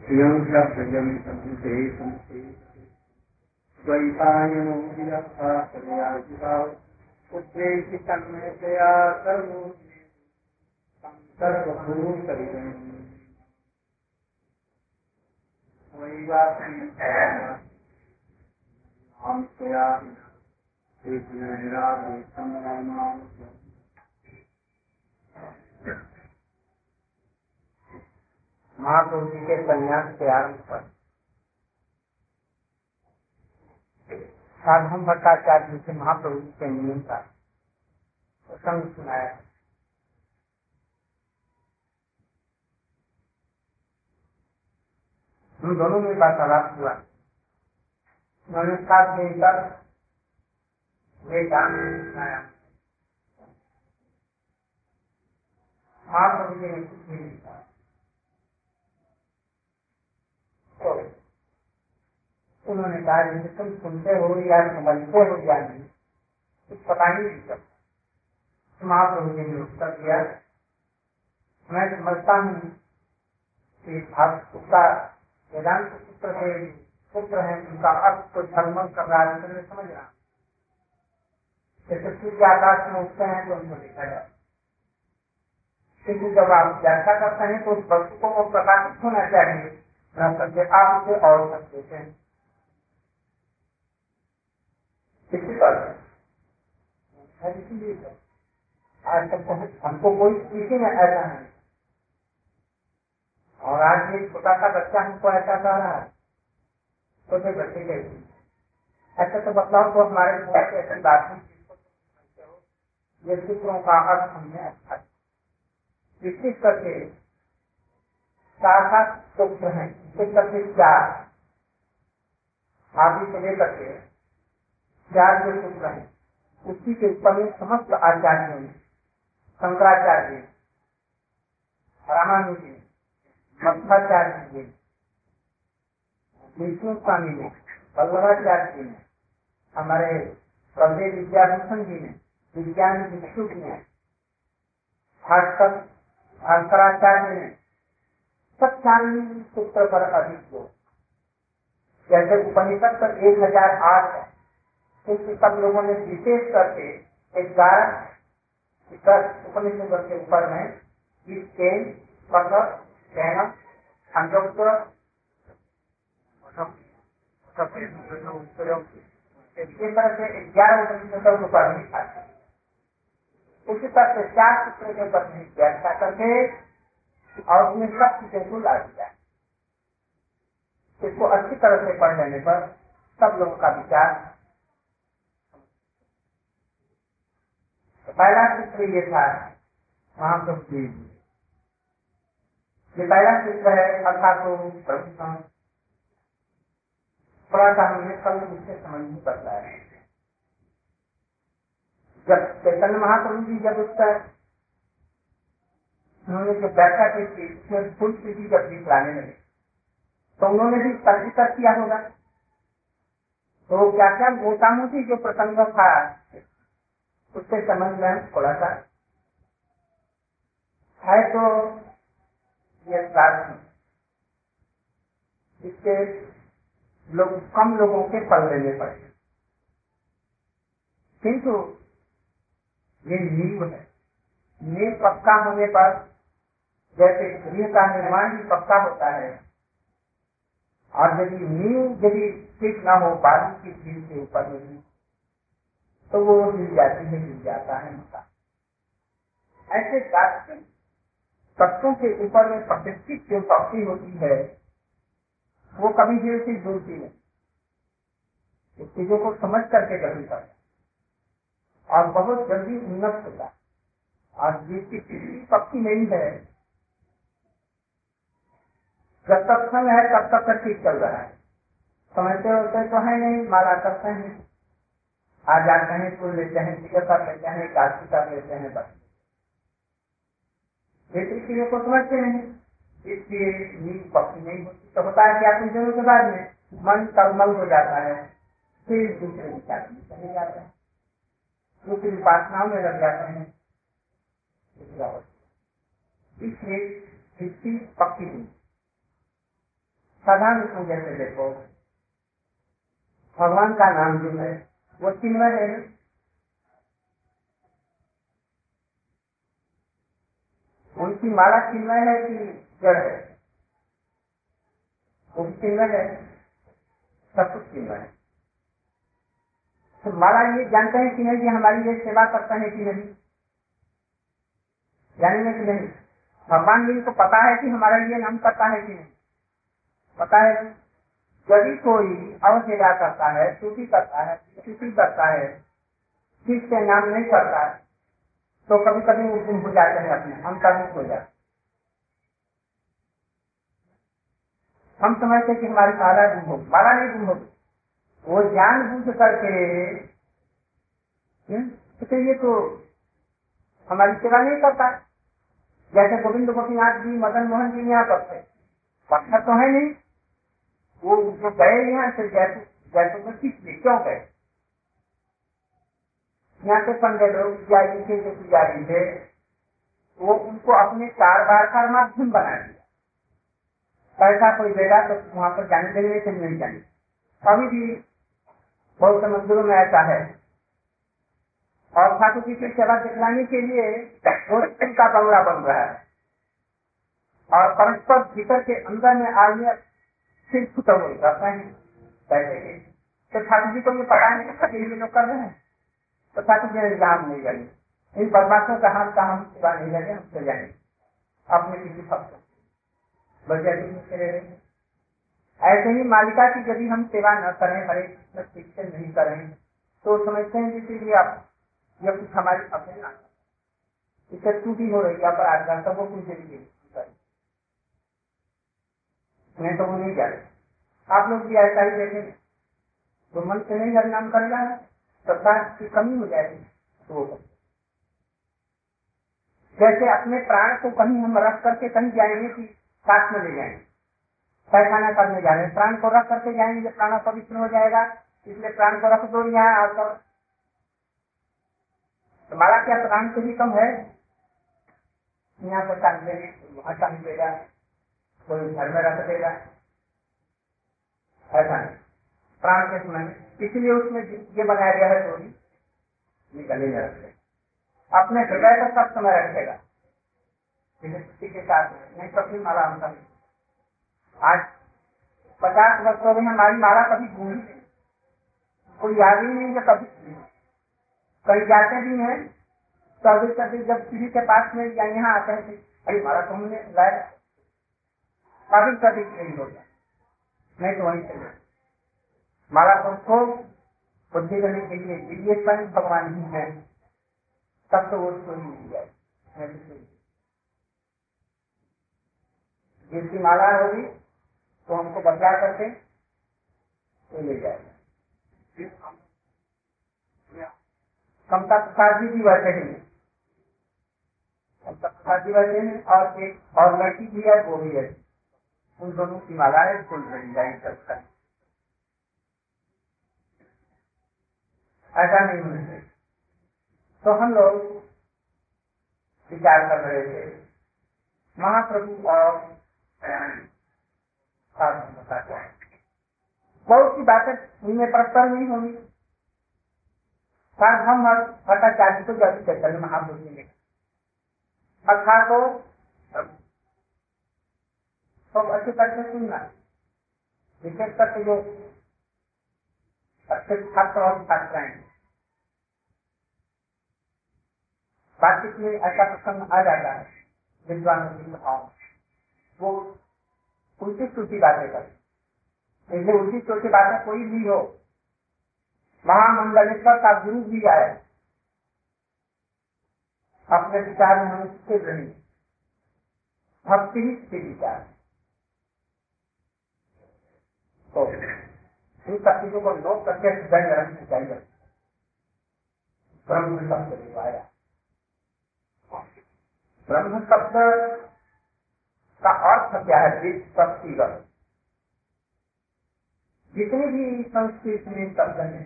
श्रियं च प्रियं संसे संसे द्वैतायनो विरक्तायाजिताौ सर्वो सर्वभूतरिदम् त्वया महाप्रभु जी के संन्यास के आरंभ पर। साधन भट्टाचार्य जी से महाप्रभु जी के नियम का प्रसंग सुनाया हम दोनों में वार्तालाप हुआ। उन्होंने साथ देकर तो उन्होंने कहा तुम सुनते हो या समझते हो या नहीं कुछ पता ही नहीं चलता तो महाप्रभु जी ने उत्तर दिया मैं समझता हूँ कि उसका वेदांत पुत्र है पुत्र है उनका अर्थ को धर्म कर रहा है, समझ रहा जैसे सूर्य आकाश में उठते हैं तो उनको देखा जाए क्योंकि जब आप व्याख्या करते हैं तो उस वस्तु को वो प्रकाशित होना चाहिए, न करके आप उसे और देते हैं। किसी पर इसीलिए आज तक हमको कोई किसी में ऐसा नहीं। और आज एक छोटा सा बच्चा हमको ऐसा कह रहा है छोटे बच्चे के ऐसा तो बताओ तो हमारे बहुत ऐसी बात है। ये सूत्रों का अर्थ हमने अच्छा विशेष करके सात सूत्र हैं विशेष करके चार आदि से लेकर के चार जो सूत्र हैं। उसी के ऊपर में समस्त आचार्यों शंकराचार्य, रामानुजी मध्वाचार्य जी विष्णु स्वामी ने वल्लभाचार्य जी ने, हमारे प्रदेश विद्याभूषण जी ने विज्ञान भिक्षु ने भास्कर भास्कराचार्य ने सब सूत्र पर अधिक हो जैसे उपनिषद पर एक हज़ार आठ है क्योंकि सब लोगों ने विशेष करके ग्यारह उपनिषद के ऊपर में इस केन पत्र कहना संयुक्त इस तरह से ग्यारह उपनिषदों के ऊपर भी था उसी तरह से चार सूत्र के ऊपर भी व्याख्या करके और उसमें सब चीज़ों को ला दिया इसको अच्छी तरह से पढ़ लेने पर सब लोगों का विचार। तो पहला सूत्र ये था, महाप्रभु जी। ये पहला सूत्र है, अर्थात प्रभु थोड़ा सा हमने कल मुझसे समझ नहीं पड़ता है जब चैतन्य महाप्रभु जी जब उसका उन्होंने जो व्याख्या की थी स्थिति जब दिखलाने लगे तो उन्होंने भी तर्क किया होगा। तो क्या क्या मोटा मोटी जो प्रसंग था उससे समझ में थोड़ा सा है तो ये इसके लोग कम लोगों के पल लेने पड़े। किंतु ये नींव है। नींव पक्का होने पर जैसे गृह का निर्माण भी पक्का होता है, और यदि नींव यदि ठीक न हो, बालू की चीज़ के ऊपर में तो वो मिल जाती है मिल जाता है मकान ऐसे दार्शनिक तत्वों के ऊपर में प्रतिष्ठित जो शक्ति होती है, वो कभी भी उसी दूरती नहीं चीज़ों को समझ करके कभी कर और बहुत जल्दी उन्नत होता है। और जिसकी स्थिति पक्की नहीं है। जब तक संग है, तब तक ठीक चल रहा है। समझते होते तो है नहीं। माला करते हैं। आज जाते हैं, फूल लेते हैं टिकट कर लेते हैं काशी कर लेते हैं, बस। भीतरी चीज़ों को समझते नहीं। इसलिए नींद पक्की नहीं होती। तो होता है कि ज़रूरत के बाद में मन तलमल हो जाता है। फिर दूसरे विचार में चले जाते हैं। दूसरी उपासनाओं में लग जाते हैं। इसलिए दृष्टि पक्की हुई साधारण को जैसे देखो। भगवान का नाम जो है, वो चिन्मय है उनकी माला चिन्मय है कि जड़ है? वो चिन्मय है। सब कुछ चिन्मय है। तो माला ये जानते हैं कि नहीं, कि हमारी ये सेवा करता है कि नहीं? जानेंगे कि नहीं? भगवान जी को पता है कि हमारा ये नाम करता है कि नहीं? पता है यदि कोई अवसेवा करता है, स्तुति करता है, स्तुति करता है ठीक से नाम नहीं करता है तो कभी कभी वो गुम हो जाते हैं अपने हम कर्म हो जाते हम समझते कि हमारी माला गुम हो माला नहीं गुम होगी वो जान बूझ करके हम्म, तो ये तो हमारी सेवा नहीं करता। जैसे गोविंद गोपीनाथ जी मदन मोहन जी यहाँ पर थे। पत्थर तो है नहीं। वो जो गए यहाँ से जयपुर जयपुर में किस लिए क्यों गए? यहाँ के पंडित लोग पुजारी थे जो पुजारी थे वो उनको अपने कारोबार का माध्यम बना दिया। पैसा कोई देगा तो वहाँ पर जाने देंगे से नहीं जाने अभी भी बहुत मंदिरों में ऐसा है। और ठाकुर जी की सेवा दिखलाने के लिए का बंगला बन रहा है। और परस्पर भीतर के अंदर में आदमी सिर फुटा हुए करते हैं। के। तो ठाकुर जी को ये पता नहीं था कि लोग कर रहे हैं। तो ठाकुर जी इल्ज़ाम नहीं करेंगे इन बदमाशों का हाथ का हम सेवा नहीं लगे हम चले जाएँगे। अपने किसी फक्त बढ़िया ऐसे ही मालिका की यदि हम सेवा न करें हरे से नहीं करें तो समझते हैं इसीलिए आप, यह कुछ हमारी अपने इससे टूटी हो रही है अपराध का सबको कुछ देंगे मैं तो वो नहीं जा रहे आप लोग भी ऐसा ही देखेंगे। तो मन से नहीं नाम करेगा श्रद्धा की कमी हो जाएगी तो जैसे अपने प्राण को कहीं हम रख करके कहीं जाएँगे कि साथ में ले जाएँगे। पैखाना करने जा रहे हैं। प्राण को रख करके जाएँगे प्राण पवित्र हो जाएगा। इसलिए प्राण को रख दो यहाँ आकर। तुम्हारा क्या प्राण से भी कम है। यहाँ पर टांग देंगे वहाँ टांग देगा। कोई घर में रख देगा। ऐसा प्राण के समय इसलिए उसमें ये बनाया गया है चोरी। ये गले में रखे अपने हृदय का सब समय रखेगा। के साथ नहीं तो फिर माला हम आज पचास वर्ष हो में हमारी माला कभी भूल कोई याद ही नहीं कभी कहीं जाते भी हैं कभी कभी जब सीढ़ी के पास में या यहाँ आते हैं अरे माला तो हमने लाया कभी कभी नहीं होता नहीं तो वहीं चले। माला को बुद्धि करने के लिए दिव्य स्वयं भगवान ही है। तब तो वो चोरी मिल जाए। जिसकी माला होगी तो हमको बदला करके तो ले जाएगा। कमता प्रसाद जी भी बैठे हैं कमता प्रसाद जी बैठे हैं और एक और लड़की भी है वो भी है। उन दोनों की मालाएँ फुल रही जाए सबका ऐसा नहीं होना चाहिए। तो हम लोग विचार कर रहे थे महाप्रभु और बहुत सी बातें उनमें परस्पर नहीं होंगी। हम भट्टाचार्य को जब चैतन्य महाप्रभु ने अर्थात तो तो अच्छी तरह से सुनना विशेष करके जो अच्छे छात्र और छात्राएँ बातचीत में ऐसा प्रसंग आ जाता है। विद्वानों विद्वान वो उल्टी टूटी बातें कर इसलिए उल्टी टूटी बातें कोई भी हो, महामंडलेश्वर का गुरु भी आए, अपने विचार में हम स्थिर रही भक्ति ही स्थिर विचार तो इन सब चीज़ों को नोट करके हृदय में चाहिए ब्रह्म शब्द दिखाया ब्रह्म शब्द का अर्थ क्या है? शक्तिगत जितने भी संस्कृत में शब्द है,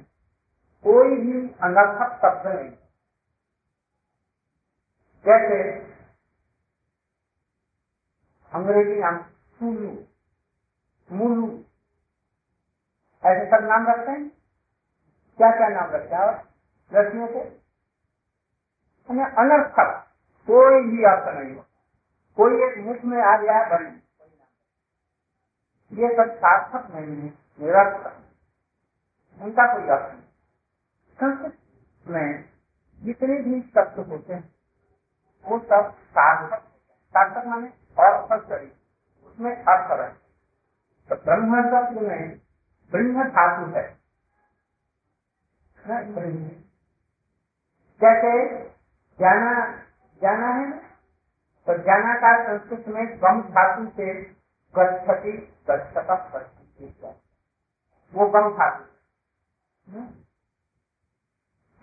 कोई भी अनर्थक शब्द नहीं। जैसे अंग्रेज़ी नाम सुलू मुलू, ऐसे सब नाम रखते हैं? क्या क्या नाम रखते हैं लड़कियों के? अनर्थक कोई भी अर्थ नहीं हो कोई एक मुख में आ गया बड़ी। ये सब सार्थक नहीं है, निरर्थक उनका कोई अर्थ नहीं। संस्कृत में जितने भी शब्द होते हैं, वो सब सार्थक। सार्थक माने और उसमें अर्थ रहे तो ब्रह्म शब्द में ब्रह्म धातु है। कैसे जाना जाना है तो जाना का संस्कृत में गम धातु से गच्छति, गच्छता वो गम धातु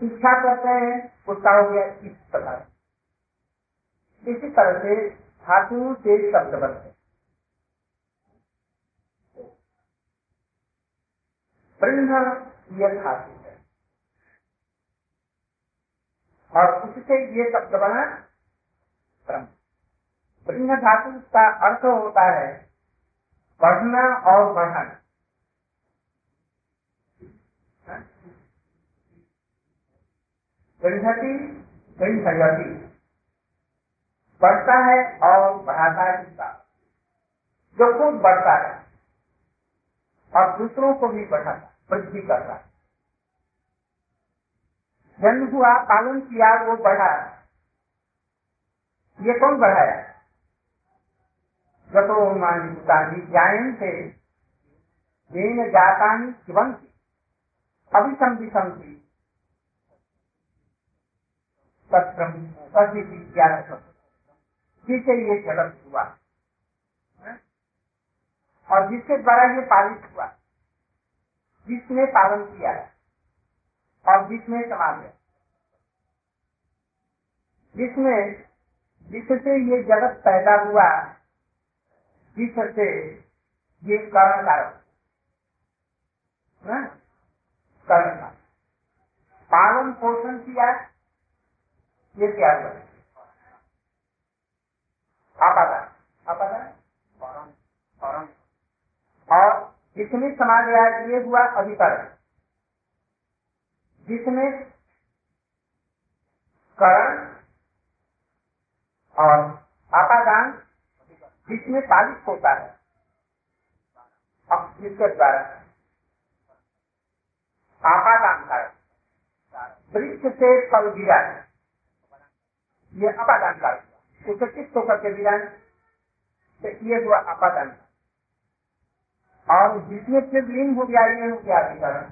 इच्छा करते हैं, उसका हो गया इस प्रकार। इसी तरह से धातु से शब्द बनते ब्रह्म यह धातु है। और उससे ये शब्द बना ब्रह्म। ब्रह्म धातु का अर्थ होता है बढ़ना और बढ़ाना। बढ़ता है और बढ़ाता है जो खुद बढ़ता है, और दूसरों को भी बढ़ाता वृद्धि करता है। जन्म हुआ, पालन किया, वो बढ़ा। ये कौन बढ़ाया? गतो मानी जायन से देन जाता शिवंती अभिसंधि संधि जिससे ये जगत हुआ। और जिसके द्वारा ये पालित हुआ। जिसने पालन किया है। और जिसने समाज है जिसमें जिससे ये जगत पैदा हुआ। जिससे ये कर्ण कारक कर्ण का। पालन पोषण किया ये क्या हुआ आपादान आपादान और जिसने समाज ये हुआ अधिकरण जिसने करण और आपादान जिसमें पालित होता है। अब जिसके द्वारा आपादान कारण वृक्ष से फल गिरा। है ये अपादान काल उसे चित्त होकर के विरान तो ये हुआ अपादान और जिसमें फिर लीन हो गया, ये हो गया अधिकरण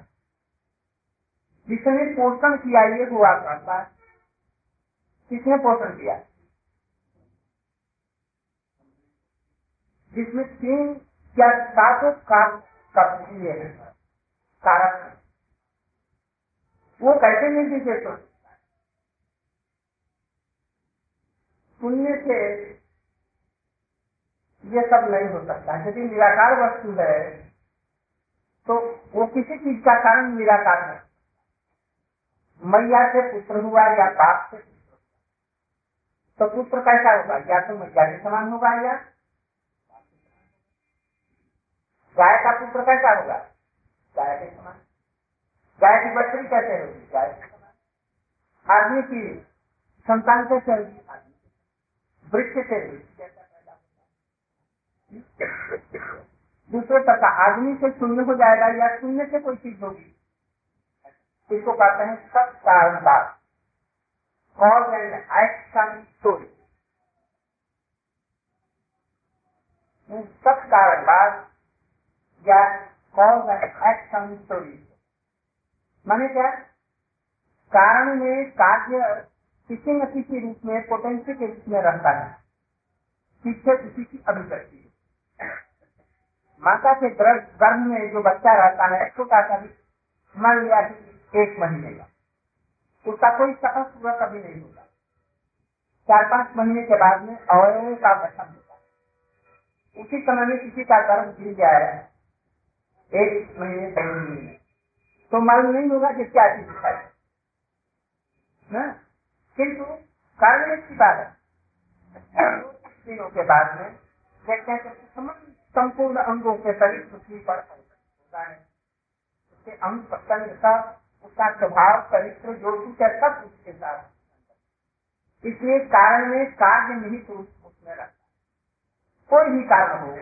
जिसने पोषण किया, ये हुआ करता किसने पोषण किया? जिसमें तीन या सातों कारक कारक वो कैसे नहीं दिखे तो? सुनने से ये सब नहीं हो सकता। यदि निराकार वस्तु है तो वो किसी चीज़ का कारण निराकार है। मैया से पुत्र हुआ या बाप से तो पुत्र कैसा होगा? या तो मैया के समान होगा या गाय का पुत्र कैसा होगा? गाय के समान। गाय की बच्ची कैसे होगी? गाय के समान। आदमी की संतान कैसे होगी? आदमी वृक्ष से दूसरे प्रकार आदमी से शून्य हो जाएगा या शून्य से कोई चीज़ होगी? इसको कहते हैं सब कारणवाद कॉज एंड एक्शन स्टोरी सब कारणवाद स्टोरी माने क्या कारण में कार्य किसी न किसी रूप में पोटेंशियल के रूप में रहता है पीछे किसी की अभिव्यक्ति माता के गर्भ में जो बच्चा रहता है छोटा सा भी मान लिया कि एक महीने का उसका कोई सकल पूरा कभी नहीं होगा चार पाँच महीने के बाद में अवयवों का गठन होता है उसी समय में किसी का गर्भ गिर जाए एक महीने दो महीने तो मालूम नहीं होगा कि क्या चीज़ है किंतु कारण की बात है। दिनों के बाद में देखते हैं संपूर्ण अंगों के शरीर पृथ्वी पर होता है। उसके अंग प्रसंग का, उसका स्वभाव, चरित्र, जो कुछ है, सब उसके साथ इसलिए कारण में कार्य निहित उसमें रहता कोई भी कारण हो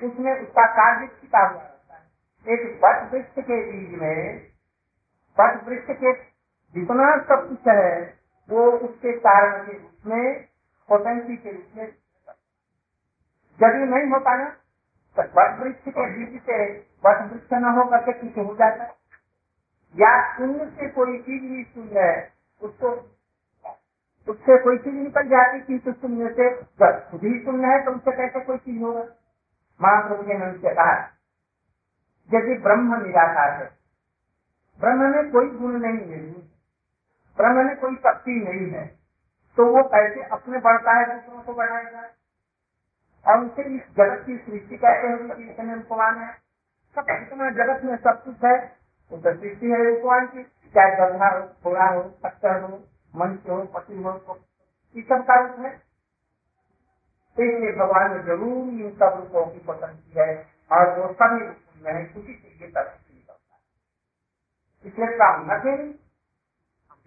उसमें उसका कार्य छिपा हुआ रहता है। एक वट वृक्ष के बीज में, वट वृक्ष के जितना सब कुछ है, वो उसके कारण के रूप में पोटेंसी के रूप में यदि नहीं होता ना तो वट वृक्ष के बीज से वट वृक्ष न हो करके कुछ हो जाता या शून्य से कोई चीज़ भी शून्य है, उसको, उससे कोई चीज़ निकल जाती किंतु शून्य से खुद ही शून्य है तो उससे कैसे कोई चीज़ होगा? महाप्रभु ने उनसे कहा यदि ब्रह्म निराकार है। ब्रह्म में कोई गुण नहीं है। ब्रह्म में कोई शक्ति नहीं है। तो वो कैसे अपने बढ़ता है, दूसरों को बढ़ाएगा। और उनसे इस जगत की सृष्टि कैसे होगी इतने उपमान है सब इतना जगत में सब कुछ है। वो तो सृष्टि है उपमान की। चाहे गंधा हो थोड़ा हो, पत्थर हो, मनुष्य हो पति हो इस सब का रूप है। इसलिए भगवान ने ज़रूर इन सब रूपों की पसंद की है और वो सभी रूप में है उसी से ये तथ्य निकलता है। इसलिए from nothing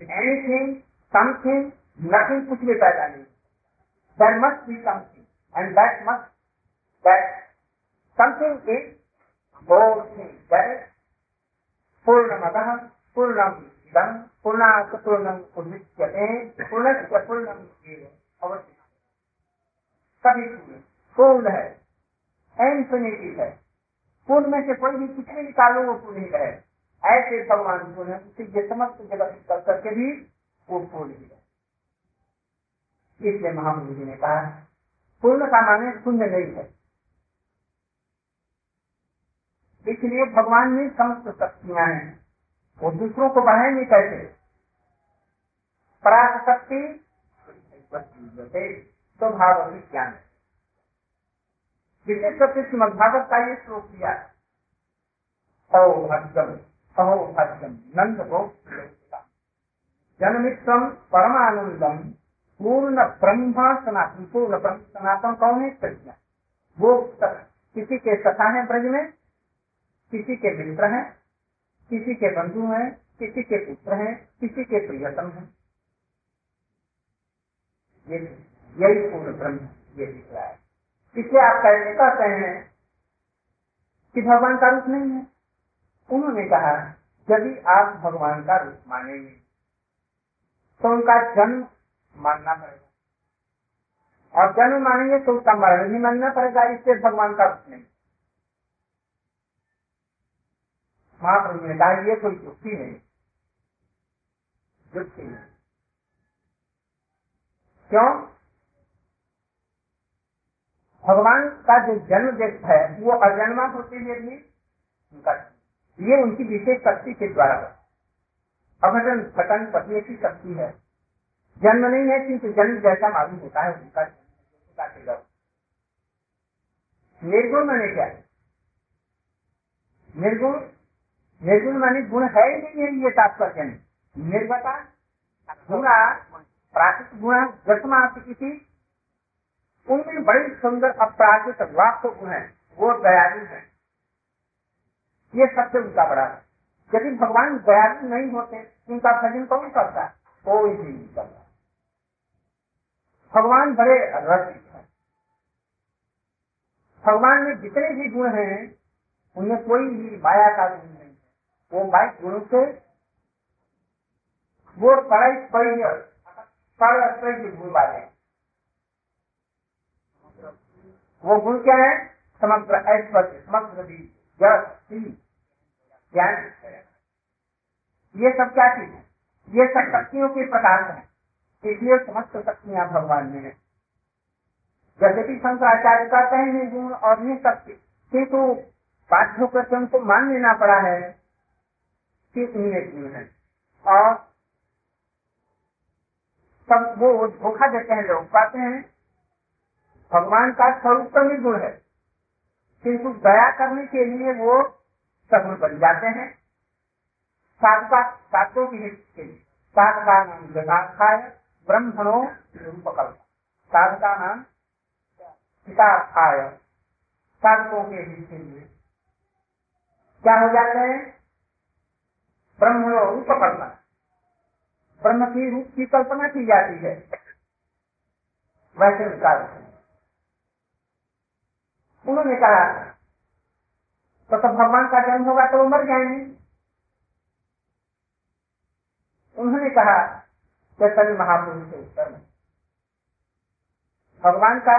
anything something nothing कुछ भी पैदा नहीं there must be something and that must that something is whole thing. That is पूर्णमतः पूर्णम पूर्णस्य पूर्णम अवश्य। सभी पूर्ण है। इन्फिनिटी है। पूर्ण में से कोई भी कुछ भी निकालो वो पूर्ण ही। है ऐसे भगवान पूर्ण है। उसी ये समस्त जगत निकल करके भी वो पूर्ण ही है। इसलिए महामुनि जी ने कहा, पूर्ण का माने शून्य नहीं है। इसलिए भगवान में समस्त शक्तियाँ हैं। वो दूसरों को बढ़ाएँगे कैसे पराग शक्ति स्वभाव तो ज्ञान विशेष करके श्रीमदभागवत का ये श्लोक दिया अहो भद्रम अहो भद्रम नंद जन्मित्रम परमानंदम, पूर्ण ब्रह्मा सनातन, पूर्ण ब्रह्म सनातन कौन है? कृष्ण वो किसी के सखा है ब्रज में, किसी के मित्र हैं, किसी के बंधु हैं, किसी के पुत्र हैं, किसी के प्रियतम हैं। ये यही पूर्ण ब्रह्म, ये दिख रहा है। इसलिए आप कैसे कहते हैं कि भगवान का रूप नहीं है। उन्होंने कहा, यदि आप भगवान का रूप मानेंगे तो उनका जन्म मानना पड़ेगा। और जन्म मानेंगे तो उसका मरण भी मानना पड़ेगा इससे भगवान का रूप नहीं। महाप्रभु ने कहा, ये कोई युक्ति नहीं। युक्ति नहीं। क्यों? भगवान का जो जन्म देश है, वो अजन्मा होते हुए भी उनका ये उनकी विशेष शक्ति के द्वारा अघटन घटन पत्नी की शक्ति है। जन्म नहीं है, किंतु जन्म जैसा मालूम होता है, उनका निर्गुण मैंने क्या? निर्गुण निर्गुण मानी गुण है ही नहीं है ये तात्पर्य। निर्गता, गुणा, प्राकृतिक गुण दसमा किसी उनमें बड़ी सुंदर अपराकृत वाक गुण है, वो दयालु है। ये सबसे उनका बड़ा है। यदि भगवान दयालु नहीं होते, उनका भजन कौन करता कोई भी नहीं करता। भगवान बड़े रसिक है। भगवान में जितने भी गुण हैं, उनमें कोई भी माया का गुण नहीं है। वो भाई गुण से, वो पढ़ाई पढ़ी की गुण वाले वो गुण क्या है, समग्र ऐश्वर्य, समग्र बीज ज्ञान ये सब क्या चीज़ है? ये सब शक्तियों के प्रकार है। इसलिए समस्त शक्तियाँ भगवान में है। यद्यपि शंकराचार्य कहते हैं गुण और ये शक्ति किंतु बाध्य होकर उनको मान लेना पड़ा है कि उनमें गुण है। और सब वो धोखा देते हैं लोग कहते हैं भगवान का स्वरूप ही गुण है। किंतु दया करने के लिए वो सगुण बन जाते हैं। साधुका साधुओं की के लिए। साधका नाम ब्रह्मणो रूपकल्प। साधका नाम हितार्थाय साधकों के हित के लिए। क्या हो जाते हैं? ब्रह्म रूप कल्पना ब्रह्म की रूप की कल्पना की जाती है। वैसे विचार उन्होंने कहा तो तब भगवान का जन्म होगा तो वो मर जाएँगे। उन्होंने कहा, चैतन्य महापुरुष के उत्तर में। भगवान का,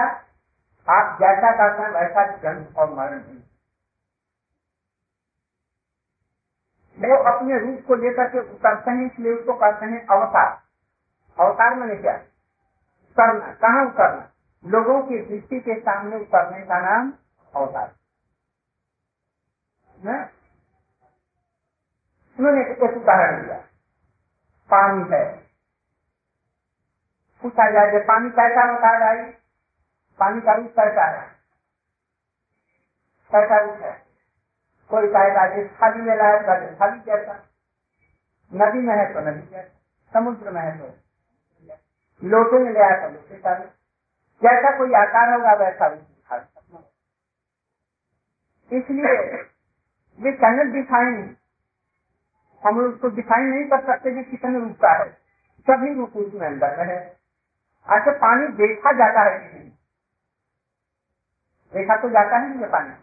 आप जैसा करते हैं वैसा जन्म और मरण नहीं वो अपने रूप को लेकर के उतरते हैं, इसलिए उसको कहते हैं अवतार। अवतार मैंने क्या? उतरना कहा उतरना? लोगों की दृष्टि के सामने उतरने का नाम अवतार। उन्होंने एक उदाहरण दिया। पानी है। पूछा जाए पानी कैसा बता भाई? पानी का रूप कैसा है? कैसा रूप है? कोई कहेगा जिस खाली में लाया था खाली जैसा नदी में है तो नदी जैसा समुद्र में है तो लोटे में ले आया तो लोटे का जैसा कोई आकार होगा वैसा इसलिए वे कैनल डिफाइन हम उसको डिफाइन नहीं कर सकते कि कितने रूप का है। सभी रूप उसमें अंदर में है। अच्छा पानी देखा जाता है कि देखा तो जाता है नहीं पानी।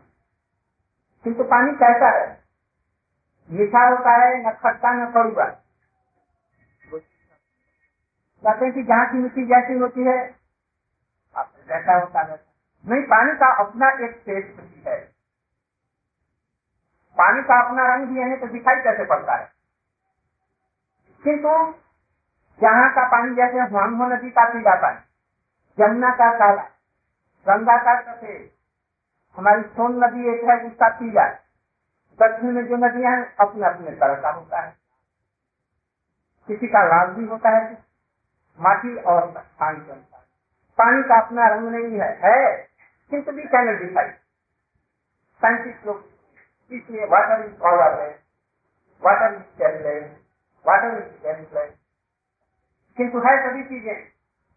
किंतु पानी कैसा है? मीठा होता है? न खट्टा न कड़ुआ कहते हैं कि जहाँ की मिट्टी जैसी होती है जैसा होता है नहीं, पानी का अपना एक टेस्ट है। पानी का अपना रंग भी है तो दिखाई कैसे पड़ता है? किंतु जहाँ का पानी जैसे मामो नदी का पीला पानी जमुना का काला गंगा का सफ़ेद, हमारी सोन नदी एक है, उसका पीला दक्षिण में जो नदियाँ हैं अपने अपने तरह का होता है। किसी का लाल भी होता है, माटी और पानी अनुसार पानी का अपना रंग नहीं है है, किंतु भी कैनल दिखाई। साइंटिस्ट लोग इसलिए वाटर इज़ पावर है water is calculate water is calculate किंतु है सभी चीज़ें।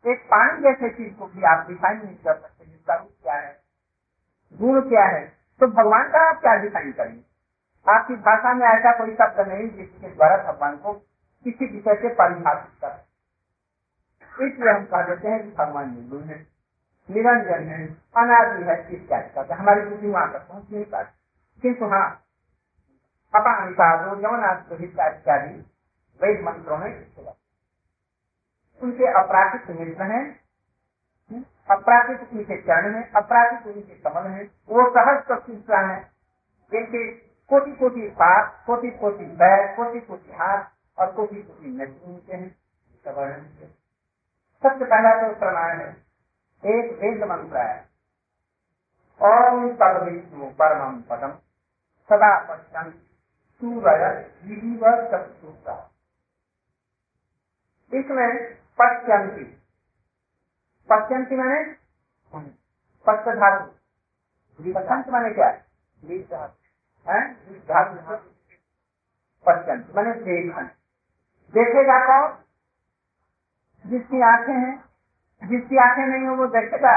एक पानी जैसे चीज़ को भी आप डिफाइन नहीं कर सकते, जिसका रूप क्या है, गुण क्या है तो भगवान का आप क्या डिफाइन करेंगे? आपकी भाषा में ऐसा कोई शब्द नहीं जिसके द्वारा भगवान को किसी विषय से परिभाषित कर इसलिए हम कह देते हैं कि भगवान निर्गुण है निरंजन है अनादि है इत्यादि करते हमारी बुद्धि वहाँ तक पहुँच नहीं पाती किंतु हाँ अपानिपादो इत्यादि वैद मंत्रों में उनके अपराधिक मित्र हैं अपराधिक उनके चरण है अपराधिक उनके कमल है वो सहज तो प्रतीक्षा है जिनके कोटि कोटि पाप कोटि कोटि बैर कोटि कोटि हाथ और कोटि कोटि नदी उनके हैं। सबसे पहला तो प्रमाण है। एक वेद मंत्र है। ओम तद विष्णु परम पदम। सदा पश्चन सूर्य इसमें पश्चंती पश्चंती माने पश्च धातु पश्चंत माने क्या? है? पश्चंत माने देखन। देखेगा कौन? जिसकी आँखें हैं जिसकी आँखें नहीं हो वो देखेगा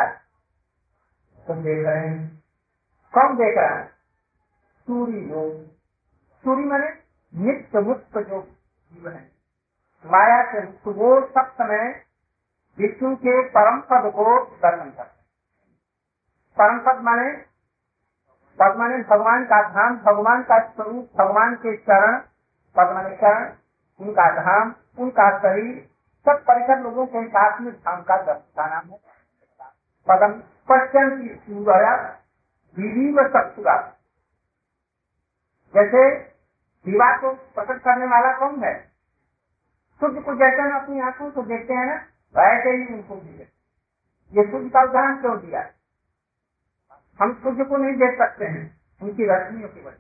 कौन देख रहे हैं? कौन देख रहा है? सूर्य योग सूर्य माने नित्य मुक्त जो जीवन है। माया से वो सब समय विष्णु के परम पद को दर्शन करते परम पद माने पद माने भगवान का धाम भगवान का स्वरूप भगवान के चरण पद माने चरण उनका धाम उनका शरीर सब परिसर लोगों के साथ में धाम का दर्शन नाम है। पदम पश्चिम की सूर्य विधि व सत्सुरा। जैसे दीवार को प्रकट करने वाला कौन है? सूर्य को जैसे हम अपनी आँखों को देखते हैं ना, वैसे ही उनको भी ये सूर्य का उदाहरण क्यों दिया? हम सूर्य को नहीं देख सकते हैं, उनकी रश्मियों की वजह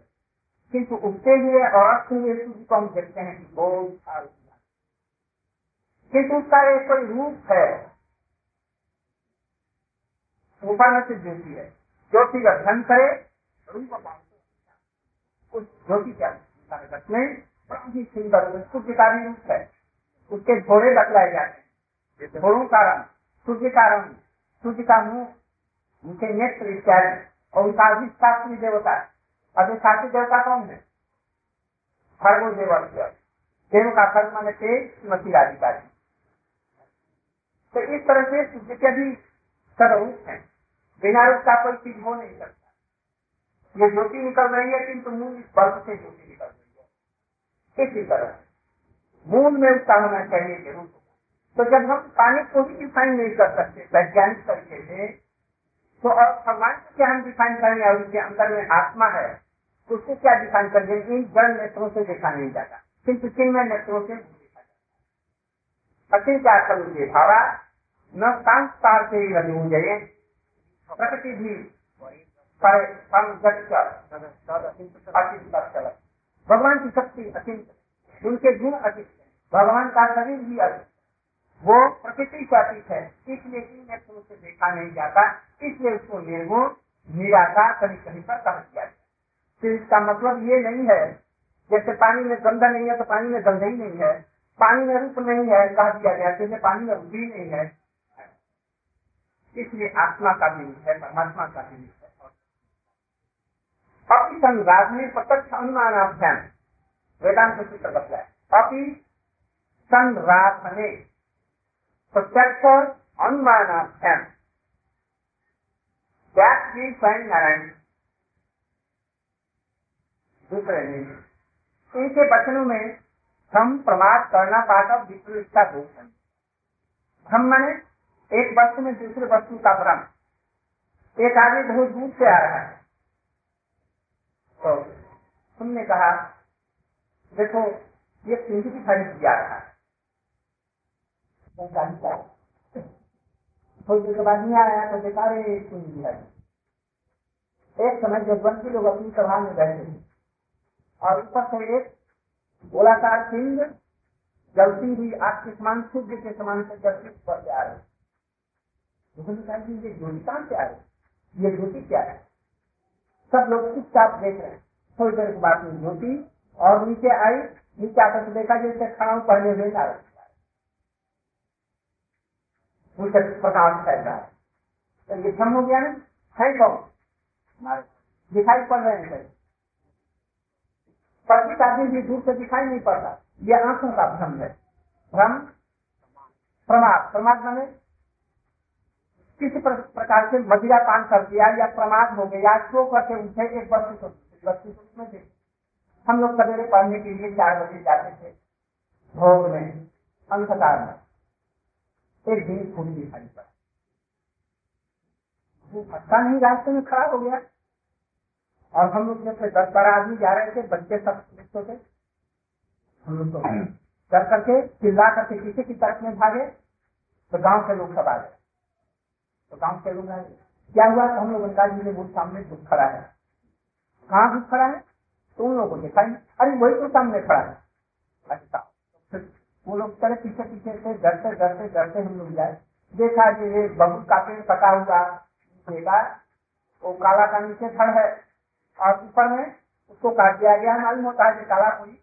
किंतु उगते हुए और अस्त हुए सूर्य को हम देखते हैं कि बहुत किंतु उसका एक कोई रूप है। ऊपर में से ज्योति है। ज्योति का धन करे, रूप उस ज्योति क्या नहीं बड़ा ही सुंदर सूर्य का भी रूप है। उसके घोड़े बतलाए जाते हैं। घोड़ों का रंग, सूर्य का रंग, सूर्य का मुँह, उनके नेत्र इत्यादि। और उनका अधिष्ठात्री देवता अधिष्ठात्री देवता कौन है? खरगो देवता देव का खर्ग माने तेज मसीह अधिकारी तो इस तरह से सूर्य के भी सदरूप है, बिना रूप का कोई चीज़ हो नहीं सकता। ये ज्योति निकल रही है, किंतु मूल इस बल्ब से ज्योति निकल रही है। इसी तरह मूल में उसका होना चाहिए ज़रूर तो जब हम पानी को भी डिफाइन नहीं कर सकते, वैज्ञानिक तरीके से तो और भगवान को क्या हम डिफाइन करेंगे और उसके अंदर में आत्मा है, उसको क्या डिफाइन करेंगे? इन जड़ नेत्रों से देखा नहीं जाता। किंतु चिन्ह नेत्रों से देखा जाता अति क्या करूँगे भावा, न सांस्कार से लगे मुझे प्रकृति भी भगवान की शक्ति अचिंत उनके गुण अधिक भगवान का शरीर भी अधिक वो प्रकृति का अतीत है। इसलिए इन नेत्रों से देखा नहीं जाता। इसलिए उसको निर्गुण, निराकार कहीं कहीं पर कहा दिया तो इसका मतलब ये नहीं है, जैसे पानी में गंधा नहीं है तो पानी में गंधा ही नहीं है। पानी में रूप नहीं है, कहा दिया गया जैसे पानी में रूप ही नहीं है। इसलिए आत्मा का भी है, परमात्मा का भी है। अपि संराधने प्रत्यक्ष अनुमानाभ्याम वेदांत सूत्र बताया अपि संराधने प्रत्यक्ष अनुमानाभ्याम That we find नारायण दूसरे नहीं इनके वचनों में हम प्रमाद करना पाकर विपरीतता भूषण हम मैंने एक वस्तु में दूसरे वस्तु का भ्रम। एक आदमी बहुत दूर से आ रहा है। तो तुमने कहा, देखो, ये सिंधु की खरीद जा रहा है थोड़ी देर के बाद नहीं आया तो देखा रे सिंधु है। एक समय जब जगवंती लोग अपनी सभा में बैठे और ऊपर से एक गोलाकार सिंह जलती हुई आग के समान सूर्य के समान से जलती ऊपर से आ रही। ये ज्योति कहाँ से आ रही ये ज्योति क्या है? सब लोग चुपचाप देख रहे हैं। थोड़ी देर के बाद में ज्योति और नीचे आई। नीचे आकर के देखा जैसे खड़ा पहले हुए उनसे प्रकाश फैल है। तो ये भ्रम हो गया है कौन दिखाई पड़ रहे हैं परिचित आदमी भी दूर से दिखाई नहीं पड़ता। ये आँखों का भ्रम है। भ्रम? प्रमाद। प्रमाद मैंने किसी प्रकार से मदिरा पान कर दिया या प्रमाद हो गया सो करके उठे एक वस्तु वस्तु में थे हम लोग सवेरे पढ़ने के लिए चार बजे जाते थे। भोग में, अंधकार में। एक दिन फूल दिखाई पड़ा। वो फटका नहीं, रास्ते में खड़ा हो गया। और हम लोग जब दस बारह आदमी जा रहे थे, बच्चे सब बच्चों थे हम लोग तो कर करके चिल्ला करके पीछे की तरफ़ में भागे तो गाँव के लोग सब आ गए। तो गाँव के लोग आए क्या हुआ तो हम लोग उनका जी ने वो सामने घुस खड़ा है। कहाँ घुस खड़ा है? तो उन लोगों ने कहा अरे वही तो सामने खड़ा है। अच्छा वो लोग चले पीछे पीछे से, डरते डरते डरते हम लोग जाए। देखा जी ये बबूल का पेड़ हुआ। देखा, वो काला का नीचे खड़ है। और ऊपर में उसको काट दिया गया, मालूम होता है कि काला कोई,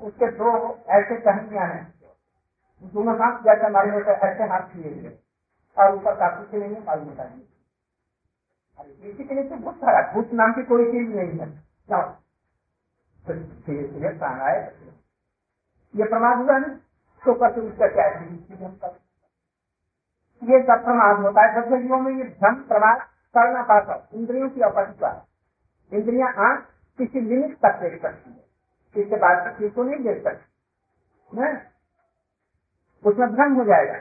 उसके दो ऐसे टहनिया है। दोनों हाथ जैसे मालूम होता है, ऐसे हाथ किए हुए और ऊपर का कुछ नहीं है मालूम होता नहीं इसी के लिए बहुत सारा, भूत नाम की कोई चीज़ नहीं है। ये प्रमाद हुआ ना? तो करके उसका क्या ये सब प्रमाद होता है। सब जीवों में ये धन, प्रमाद करना पाता इंद्रियों की अपरिता इंद्रिया आँख किसी लिमिट तक देख सकती है। इसके बाद किसी को नहीं देख सकती न उसमें भ्रम हो जाएगा।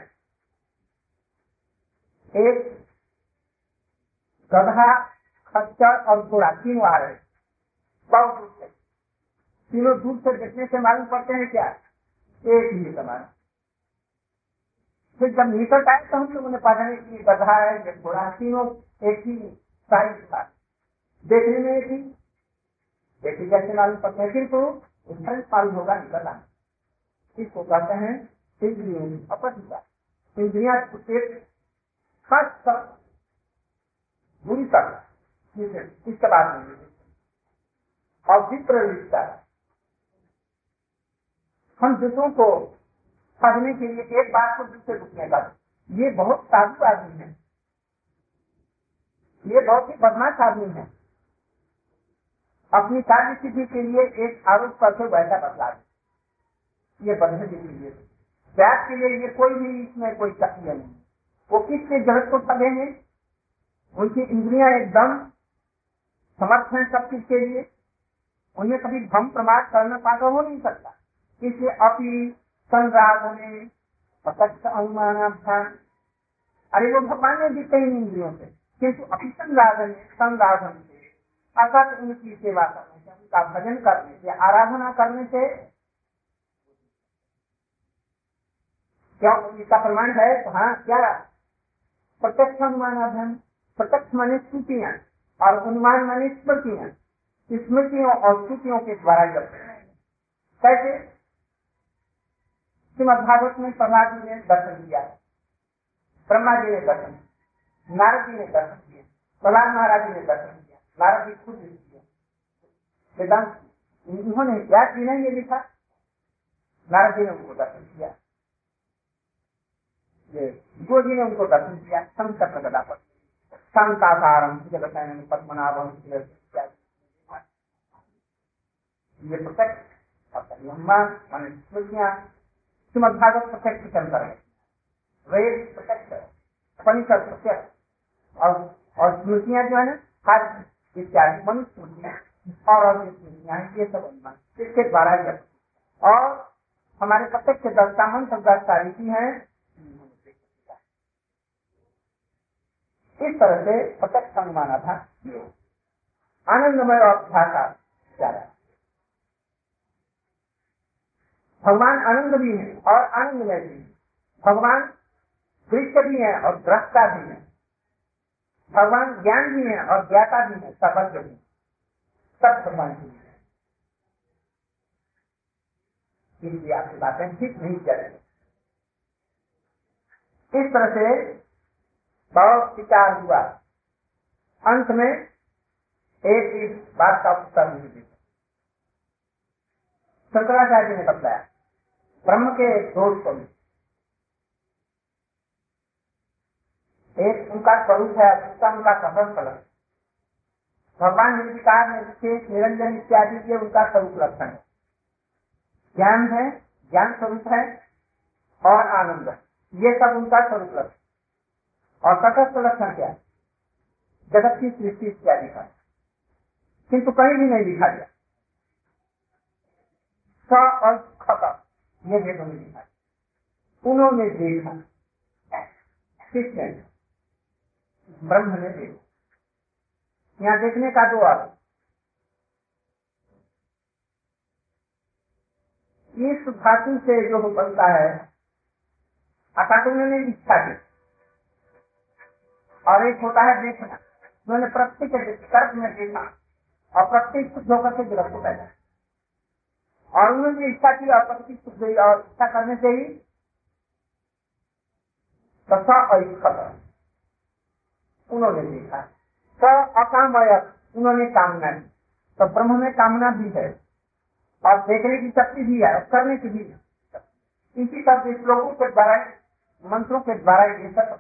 एक, गधा, खच्चर और घोड़ा, तीनों आ रहे बहुत दूर से। तीनों दूर से देखने से मालूम पड़ते हैं क्या? एक ही समान। फिर जब निकट आए तो हम लोगों ने पहचाने की गधा है घोड़ा, तीनों एक ही साइज़ था। देखने में एक ही। जैसे मालूम पड़ते हैं? फिर तो उसका मालूम होगा, निकल इसको कहते हैं इंद्रियों अपरिता इंद्रिया खास तक बुरी तक इसके बाद में और विप्रलिप्ता हम दूसरों को पढ़ने के लिए एक बात को दूसरे रुकने का ये बहुत साधु आदमी है। ये बहुत ही बदमाश आदमी है। अपनी कार्य सिद्धि के लिए एक आरोप पर करके वैसा बदला ये बंधन के लिए। व्यास के लिए ये कोई भी इसमें कोई सक्रिय नहीं। वो किसके जगत को सधेंगे उनकी इंद्रिया एकदम समर्थ है सब चीज़ के लिए? उन्हें कभी भ्रम प्रमाद करना पाकर हो नहीं सकता। इसलिए अपनी संराग होने प्रत्यक्ष अनुमान अरे वो भगवान ने दी कई इंद्रियों से। किंतु अभी संराधन संराधन से अर्थात उनकी सेवा करने से उनका भजन करने से, आराधना करने से। क्या इसका प्रमाण है? तो हाँ क्या? प्रत्यक्ष अनुमान अध्ययन प्रत्यक्ष माने स्मृतियाँ और अनुमान माने स्मृतियाँ स्मृतियों और स्मृतियों के द्वारा जब कैसे? श्रीमद भागवत में प्रहलाद जी ने दर्शन दिया ब्रह्मा जी ने दर्शन नारद जी ने दर्शन दिया प्रहलाद महाराज जी ने दर्शन खुद वेदांत उन्होंने क्या ने ये लिखा? नारद जी ने उनको दर्शन दिया जो जी ने उनको दर्शन किया। संकट गदा पर। शांताकारम जगत पद्मनाभम ये प्रत्यक्ष मान स्मृतियाँ श्रीमद प्रत्यक्ष के अंदर है। वेद प्रत्यक्ष उपनिषद प्रत्यक्ष। और और स्मृतियाँ जो है ना इत्यादि मनुष्य और ये सब अनुमान इसके द्वारा जब और हमारे प्रत्यक्ष मंत्र दस्ता रीति है इस तरह से प्रत्यक्ष संग माना था आनंदमय और भाषा ज़्यादा भगवान आनंद भी है और आनंदमय भी है भगवान दृश्य भी है और दृष्टा भी है भगवान ज्ञान भी है और ज्ञाता भी है, सर्वज्ञ भी सब भगवान भी है। इसलिए आपकी बातें ठीक नहीं चलेंगे इस तरह से बहुत विचार हुआ। अंत में एक इस बात का उत्तर नहीं दिया शंकराचार्य ने बताया, ब्रह्म के दोष को एक उनका स्वरूप है दूसरा उनका सफल फल भगवान निर्विकार निर्विशेष निरंजन इत्यादि के उनका स्वरूप लक्षण है। ज्ञान है, ज्ञान स्वरूप है और आनंद ये सब उनका स्वरूप लक्षण और तटस्थ लक्षण क्या है? जगत की सृष्टि इत्यादि का। किंतु कहीं भी नहीं लिखा गया। और खत ये भेदों में लिखा उन्होंने देखा। किसने ब्रह्म ने देखा यहाँ देखने का दो अर्थ इस धातु से जो बनता है अर्थात उन्होंने इच्छा की और एक होता है देखना। उन्होंने प्रत्येक कर्म में देखा और प्रत्येक शुद्ध होकर के जगत को पैदा और उन्होंने इच्छा की और प्रत्येक शुद्ध और इच्छा करने से ही तथा उन्होंने देखा तो अकामयक, उन्होंने कामना की। तो ब्रह्म में कामना भी है और देखने की शक्ति भी है, करने की भी इसी तरह श्लोकों के द्वारा मंत्रों के द्वारा ये सब